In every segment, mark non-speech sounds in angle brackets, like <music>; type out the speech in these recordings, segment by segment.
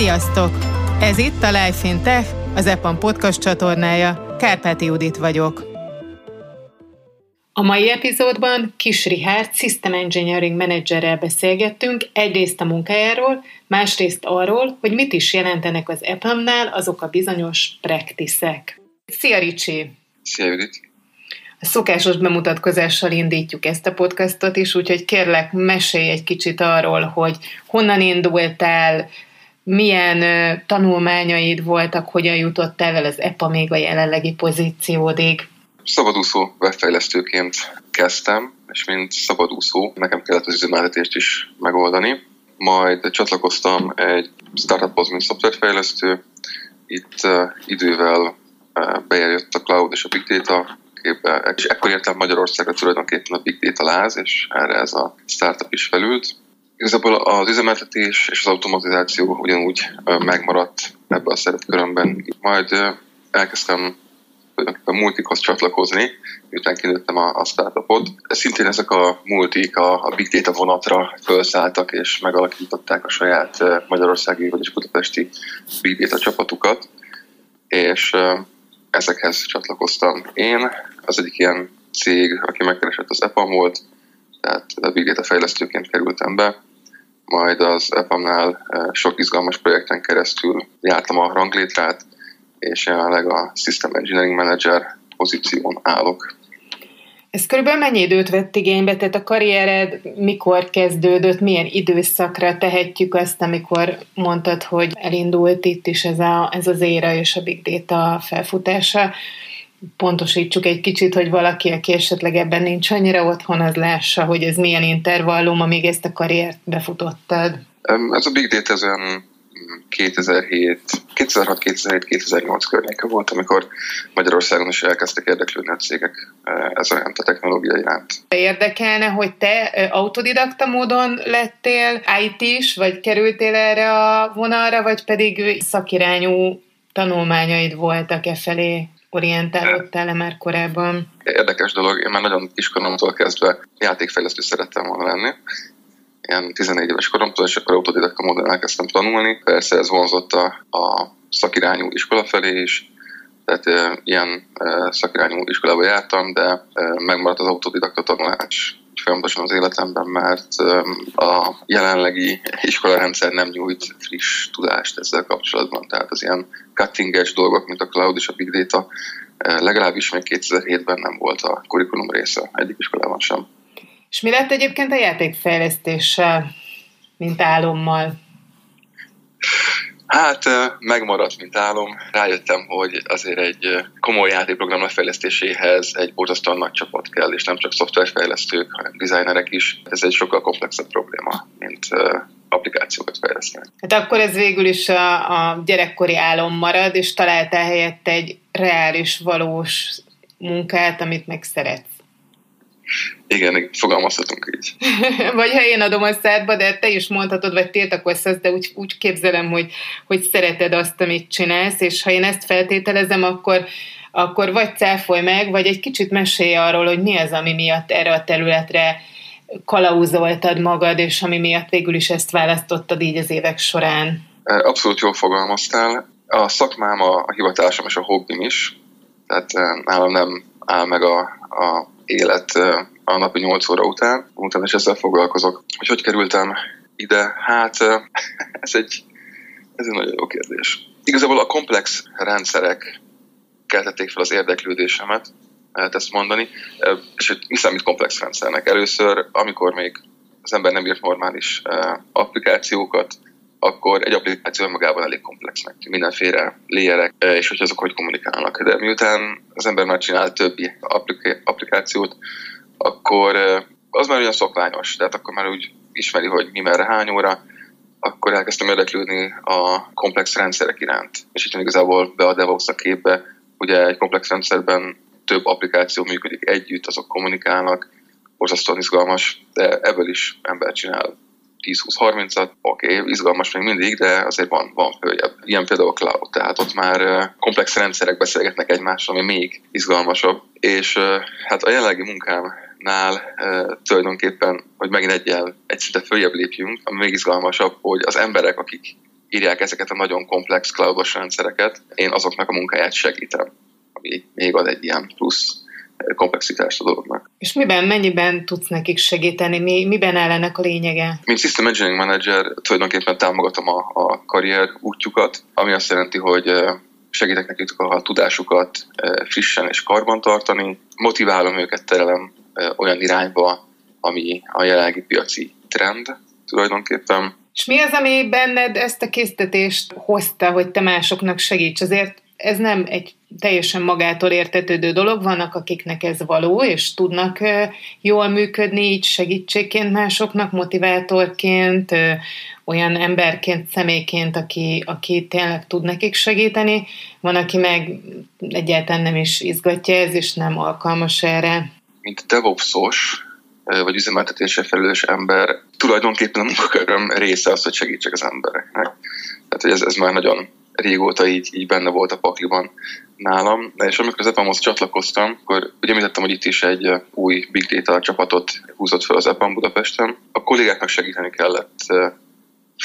Sziasztok! Ez itt a Life in Tech, az EPAM podcast csatornája. Kárpáti Judit vagyok. A mai epizódban Kis Richard System Engineering Managerrel beszélgettünk egyrészt a munkájáról, másrészt arról, hogy mit is jelentenek az EPAM-nál azok a bizonyos praktiszek. Szia Ricsi! Szia Judit! A szokásos bemutatkozással indítjuk ezt a podcastot is, úgyhogy kérlek, mesélj egy kicsit arról, hogy honnan indultál, milyen tanulmányaid voltak, hogyan jutottál el az EPA még a jelenlegi pozíciódig? Szabadúszó webfejlesztőként kezdtem, és mint szabadúszó nekem kellett az üzemeltetést is megoldani. Majd csatlakoztam egy startuphoz, mint szoftverfejlesztő. Itt uh, idővel uh, bejött a cloud és a big data képbe, és ekkor értem Magyarországra tulajdonképpen a big data láz, és erre ez a startup is felült. Igazából az üzemeltetés és az automatizáció ugyanúgy megmaradt ebbe a szerepkörömben. Majd elkezdtem a multikhoz csatlakozni, miután kinőttem a, a startupot. Szintén ezek a multik a, a Big Data vonatra felszálltak és megalakították a saját magyarországi, vagyis budapesti Big Data csapatukat, és ezekhez csatlakoztam én. Az egyik ilyen cég, aki megkeresett az EPAM volt, tehát a Big Data fejlesztőként kerültem be, majd az EPAM-nál sok izgalmas projekten keresztül jártam a ranglétrát, és jelenleg a System Engineering Manager pozíción állok. Ez körülbelül mennyi időt vett igénybe? Tehát a karriered mikor kezdődött, milyen időszakra tehetjük azt, amikor mondtad, hogy elindult itt is ez, a, ez az éra és a big data felfutása? Pontosítsuk egy kicsit, hogy valaki, aki esetleg ebben nincs annyira otthon, az lássa, hogy ez milyen intervallum, amíg ezt a karriert befutottad. Ez a Big Data ez olyan 2007, 2006-2007-2008 környéke volt, amikor Magyarországon is elkezdtek érdeklődni a cégek e, ez olyan a technológia iránt. Érdekelne, hogy te e, autodidakta módon lettél IT-s, vagy kerültél erre a vonalra, vagy pedig szakirányú tanulmányaid voltak e felé? Orientálódtál-e már korábban? Érdekes dolog, én már nagyon kiskoromtól kezdve játékfejlesztő szerettem volna lenni. Ilyen 14 éves koromtól, és akkor autodidakta módon elkezdtem tanulni. Persze ez vonzott a, a szakirányú iskola felé is, tehát e, ilyen e, szakirányú iskolába jártam, de e, megmaradt az autodidakta tanulás folyamatosan az életemben, mert a jelenlegi iskolarendszer nem nyújt friss tudást ezzel kapcsolatban. Tehát az ilyen cutting dolgok, mint a cloud és a big data, legalábbis még 2007-ben nem volt a kurikulum része egyik iskolában sem. És mi lett egyébként a játékfejlesztéssel, mint álommal? Hát megmaradt, mint álom. Rájöttem, hogy azért egy komoly játékprogram lefejlesztéséhez egy borzasztóan nagy csapat kell, és nem csak szoftverfejlesztők, hanem designerek is. Ez egy sokkal komplexebb probléma, mint applikációkat fejleszteni. Hát akkor ez végül is a, a gyerekkori álom marad, és találtál helyett egy reális, valós munkát, amit meg szeretsz. Igen, fogalmazhatunk így. <laughs> vagy ha én adom a szádba, de te is mondhatod, vagy tiltakozsz azt, de úgy, úgy képzelem, hogy, hogy szereted azt, amit csinálsz, és ha én ezt feltételezem, akkor, akkor vagy cáfolj meg, vagy egy kicsit mesélj arról, hogy mi az, ami miatt erre a területre kalauzoltad magad, és ami miatt végül is ezt választottad így az évek során. Abszolút jól fogalmaztál. A szakmám, a, a hivatásom és a hobbim is, tehát nálam nem áll meg a, a élet a napi 8 óra után, utána is ezzel foglalkozok. Hogy hogy kerültem ide? Hát <laughs> ez egy, ez egy nagyon jó kérdés. Igazából a komplex rendszerek keltették fel az érdeklődésemet, lehet ezt mondani, és mi számít komplex rendszernek? Először, amikor még az ember nem írt normális applikációkat, akkor egy applikáció magában elég komplexnek. Mindenféle léjerek, és hogy azok hogy kommunikálnak. De miután az ember már csinál többi applikációt, akkor az már olyan szokványos, tehát akkor már úgy ismeri, hogy mi merre hány óra, akkor elkezdtem érdeklődni a komplex rendszerek iránt. És itt igazából be a DevOps a képbe, ugye egy komplex rendszerben több applikáció működik együtt, azok kommunikálnak, borzasztóan izgalmas, de ebből is ember csinál 10-20-30-at, oké, okay, izgalmas még mindig, de azért van, van följebb. Ilyen például a cloud, tehát ott már komplex rendszerek beszélgetnek egymással, ami még izgalmasabb. És hát a jelenlegi munkámnál tulajdonképpen, hogy megint egyel egy szinte följebb lépjünk, ami még izgalmasabb, hogy az emberek, akik írják ezeket a nagyon komplex cloudos rendszereket, én azoknak a munkáját segítem, ami még ad egy ilyen plusz komplexitást a dolognak. És miben, mennyiben tudsz nekik segíteni? Mi, miben áll ennek a lényege? Mint System Engineering Manager tulajdonképpen támogatom a, a karrier útjukat, ami azt jelenti, hogy segítek nekik a tudásukat frissen és karban tartani, motiválom őket, terelem olyan irányba, ami a jelenlegi piaci trend tulajdonképpen. És mi az, ami benned ezt a késztetést hozta, hogy te másoknak segíts? Azért ez nem egy teljesen magától értetődő dolog, vannak akiknek ez való, és tudnak jól működni így segítségként másoknak, motivátorként, olyan emberként, személyként, aki, aki tényleg tud nekik segíteni. Van, aki meg egyáltalán nem is izgatja ez, és nem alkalmas erre. Mint DevOps-os, vagy üzemeltetésre felelős ember, tulajdonképpen a munkaköröm része az, hogy segítsek az embereknek. Tehát, hogy ez, ez már nagyon régóta így, így benne volt a pakliban nálam. És amikor az EPAM-hoz csatlakoztam, akkor ugye említettem, hogy itt is egy új Big Data csapatot húzott fel az EPAM Budapesten. A kollégáknak segíteni kellett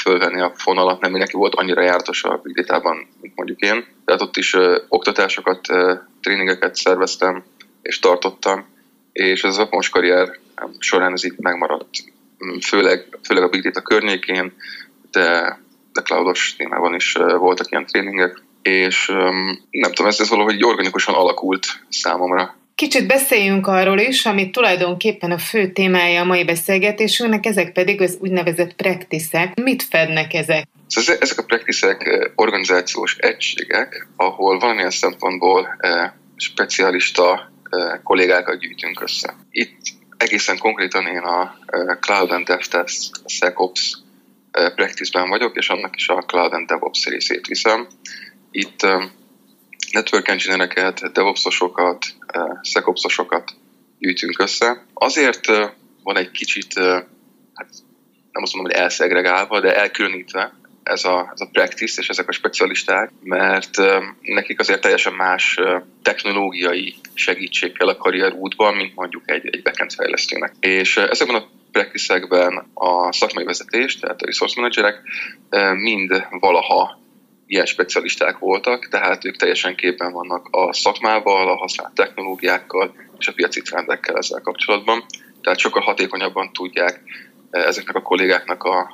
fölvenni a fonalat, nem mindenki volt annyira jártas a Big Data-ban, mint mondjuk én. Tehát ott is oktatásokat, tréningeket szerveztem és tartottam, és ez az EPAM-os karrier során ez így megmaradt. Mm, főleg, főleg a Big Data környékén, de de cloudos témában is voltak ilyen tréningek, és nem tudom, ez, ez valahogy organikusan alakult számomra. Kicsit beszéljünk arról is, ami tulajdonképpen a fő témája a mai beszélgetésünknek, ezek pedig az úgynevezett praktiszek. Mit fednek ezek? Szóval ezek a praktiszek organizációs egységek, ahol valamilyen szempontból specialista kollégákat gyűjtünk össze. Itt egészen konkrétan én a Cloud and DevTest, SecOps practice-ben vagyok, és annak is a Cloud and DevOps részét viszem. Itt network engineereket, DevOps-osokat, SecOps-osokat gyűjtünk össze. Azért van egy kicsit, hát nem azt mondom, hogy elszegregálva, de elkülönítve ez a, ez a practice és ezek a specialisták, mert nekik azért teljesen más technológiai segítség kell a karrier útban, mint mondjuk egy, egy backend fejlesztőnek. És ezekben a practice a szakmai vezetés, tehát a resource managerek mind valaha ilyen specialisták voltak, tehát ők teljesen képben vannak a szakmával, a használt technológiákkal és a piaci trendekkel ezzel kapcsolatban. Tehát sokkal hatékonyabban tudják ezeknek a kollégáknak a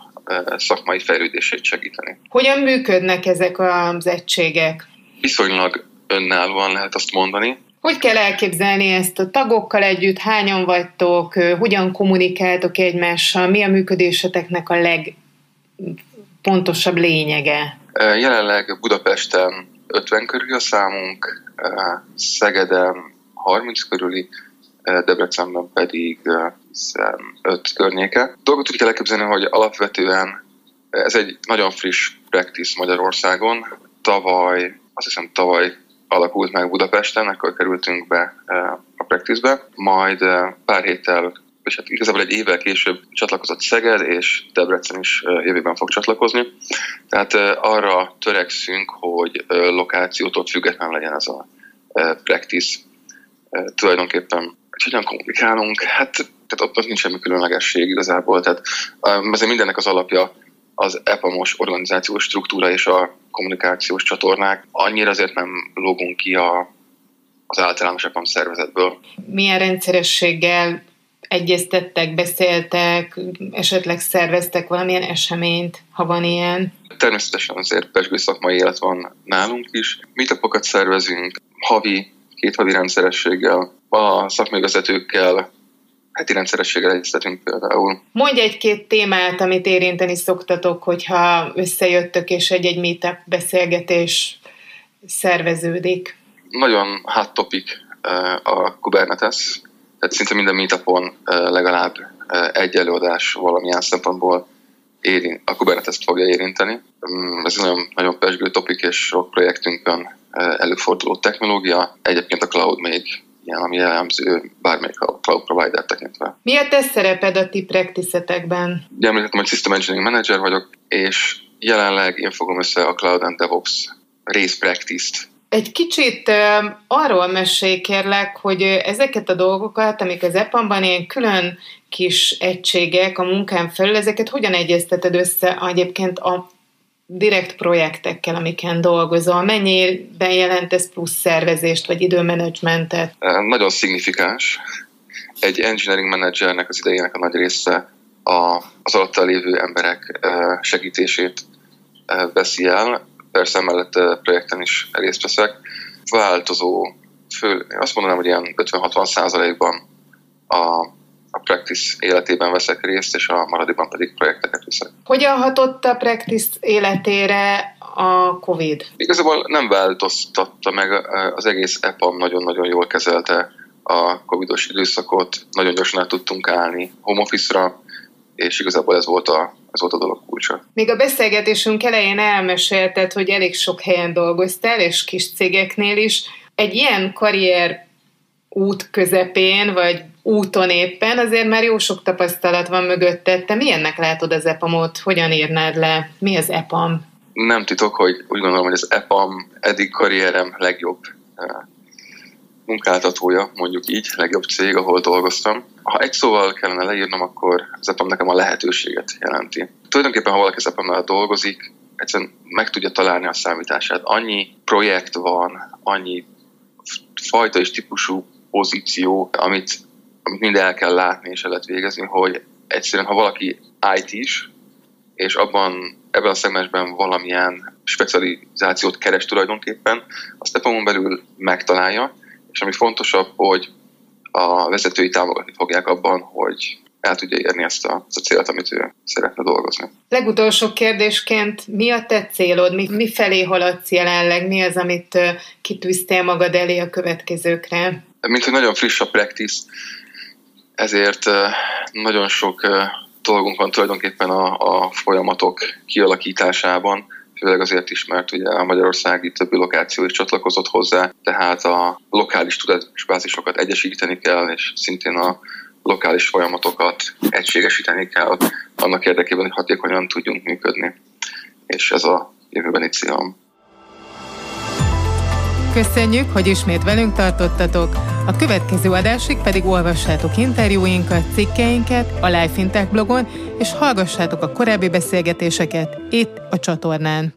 szakmai fejlődését segíteni. Hogyan működnek ezek az egységek? Viszonylag önállóan lehet azt mondani. Hogy kell elképzelni ezt a tagokkal együtt? Hányan vagytok? Hogyan kommunikáltok egymással? Mi a működéseteknek a legpontosabb lényege? Jelenleg Budapesten 50 körül a számunk, Szegeden 30 körüli, Debrecenben pedig 5 környéke. Dolgot úgy kell elképzelni, hogy alapvetően ez egy nagyon friss practice Magyarországon. Tavaly, azt hiszem tavaly alakult meg Budapesten, akkor kerültünk be a practice-be, majd pár héttel és hát igazából egy évvel később csatlakozott Szeged, és Debrecen is jövőben fog csatlakozni. Tehát arra törekszünk, hogy lokációtól független legyen ez a practice. Tulajdonképpen, hogy hogyan kommunikálunk, hát tehát ott, ott nincs semmi különlegesség igazából. Tehát azért mindennek az alapja az EPAMOS organizációs struktúra és a kommunikációs csatornák. Annyira azért nem logunk ki a, az általános EPAM szervezetből. Milyen rendszerességgel egyeztettek, beszéltek, esetleg szerveztek valamilyen eseményt, ha van ilyen? Természetesen azért pesgő szakmai élet van nálunk is. Meetupokat szervezünk, havi, két havi rendszerességgel, a szakmai vezetőkkel heti rendszerességgel egyeztetünk például. Mondj egy-két témát, amit érinteni szoktatok, hogyha összejöttök és egy-egy meetup beszélgetés szerveződik. Nagyon hot topic eh, a Kubernetes, tehát szinte minden meetupon eh, legalább eh, egy előadás valamilyen szempontból érint, a Kubernetes-t fogja érinteni. Mm, ez egy nagyon, nagyon pesgő topik, és sok projektünkön előforduló technológia. Egyébként a cloud még ilyen, ami jellemző bármelyik a cloud provider tekintve. Mi a te szereped a ti practice-etekben? Említettem, hogy System Engineering Manager vagyok, és jelenleg én fogom össze a Cloud and DevOps rész practice-t. Egy kicsit arról mesélj kérlek, hogy ezeket a dolgokat, amik az EPAM-ban ilyen külön kis egységek a munkán felül, ezeket hogyan egyezteted össze egyébként a direkt projektekkel, amiken dolgozol? Mennyiben jelent ez plusz szervezést, vagy időmenedzsmentet? Nagyon szignifikáns. Egy engineering managernek az idejének a nagy része a, az alatta lévő emberek segítését veszi el. Persze mellett projekten is részt veszek. Változó, én azt mondanám, hogy ilyen 50-60 százalékban a a practice életében veszek részt, és a maradékban pedig projekteket viszek. Hogyan hatott a practice életére a COVID? Igazából nem változtatta meg, az egész EPAM nagyon-nagyon jól kezelte a covidos időszakot, nagyon gyorsan át tudtunk állni home office-ra, és igazából ez volt a, ez volt a dolog kulcsa. Még a beszélgetésünk elején elmesélted, hogy elég sok helyen dolgoztál, és kis cégeknél is. Egy ilyen karrier út közepén, vagy úton éppen, azért már jó sok tapasztalat van mögötted. Te milyennek látod az EPAM-ot? Hogyan írnád le? Mi az EPAM? Nem titok, hogy úgy gondolom, hogy az EPAM eddig karrierem legjobb eh, munkáltatója, mondjuk így, legjobb cég, ahol dolgoztam. Ha egy szóval kellene leírnom, akkor az EPAM nekem a lehetőséget jelenti. Tulajdonképpen, ha valaki az EPAM-nál dolgozik, egyszerűen meg tudja találni a számítását. Annyi projekt van, annyi fajta és típusú pozíció, amit, amit mind el kell látni és el lehet végezni, hogy egyszerűen, ha valaki IT is, és abban, ebben a szegmensben valamilyen specializációt keres tulajdonképpen, azt Epamon belül megtalálja, és ami fontosabb, hogy a vezetői támogatni fogják abban, hogy el tudja érni ezt a, ezt a célt, amit ő szeretne dolgozni. Legutolsó kérdésként, mi a te célod? Mi, mi felé haladsz jelenleg? Mi az, amit kitűztél magad elé a következőkre? Mint hogy nagyon friss a practice, ezért nagyon sok dolgunk van tulajdonképpen a, a folyamatok kialakításában, főleg azért is, mert ugye a magyarországi többi lokáció is csatlakozott hozzá, tehát a lokális tudásbázisokat egyesíteni kell, és szintén a lokális folyamatokat egységesíteni kell annak érdekében, hogy hatékonyan tudjunk működni. És ez a jövőbeni célom. Köszönjük, hogy ismét velünk tartottatok. A következő adásig pedig olvassátok interjúinkat, cikkeinket a Life Intech blogon, és hallgassátok a korábbi beszélgetéseket itt a csatornán.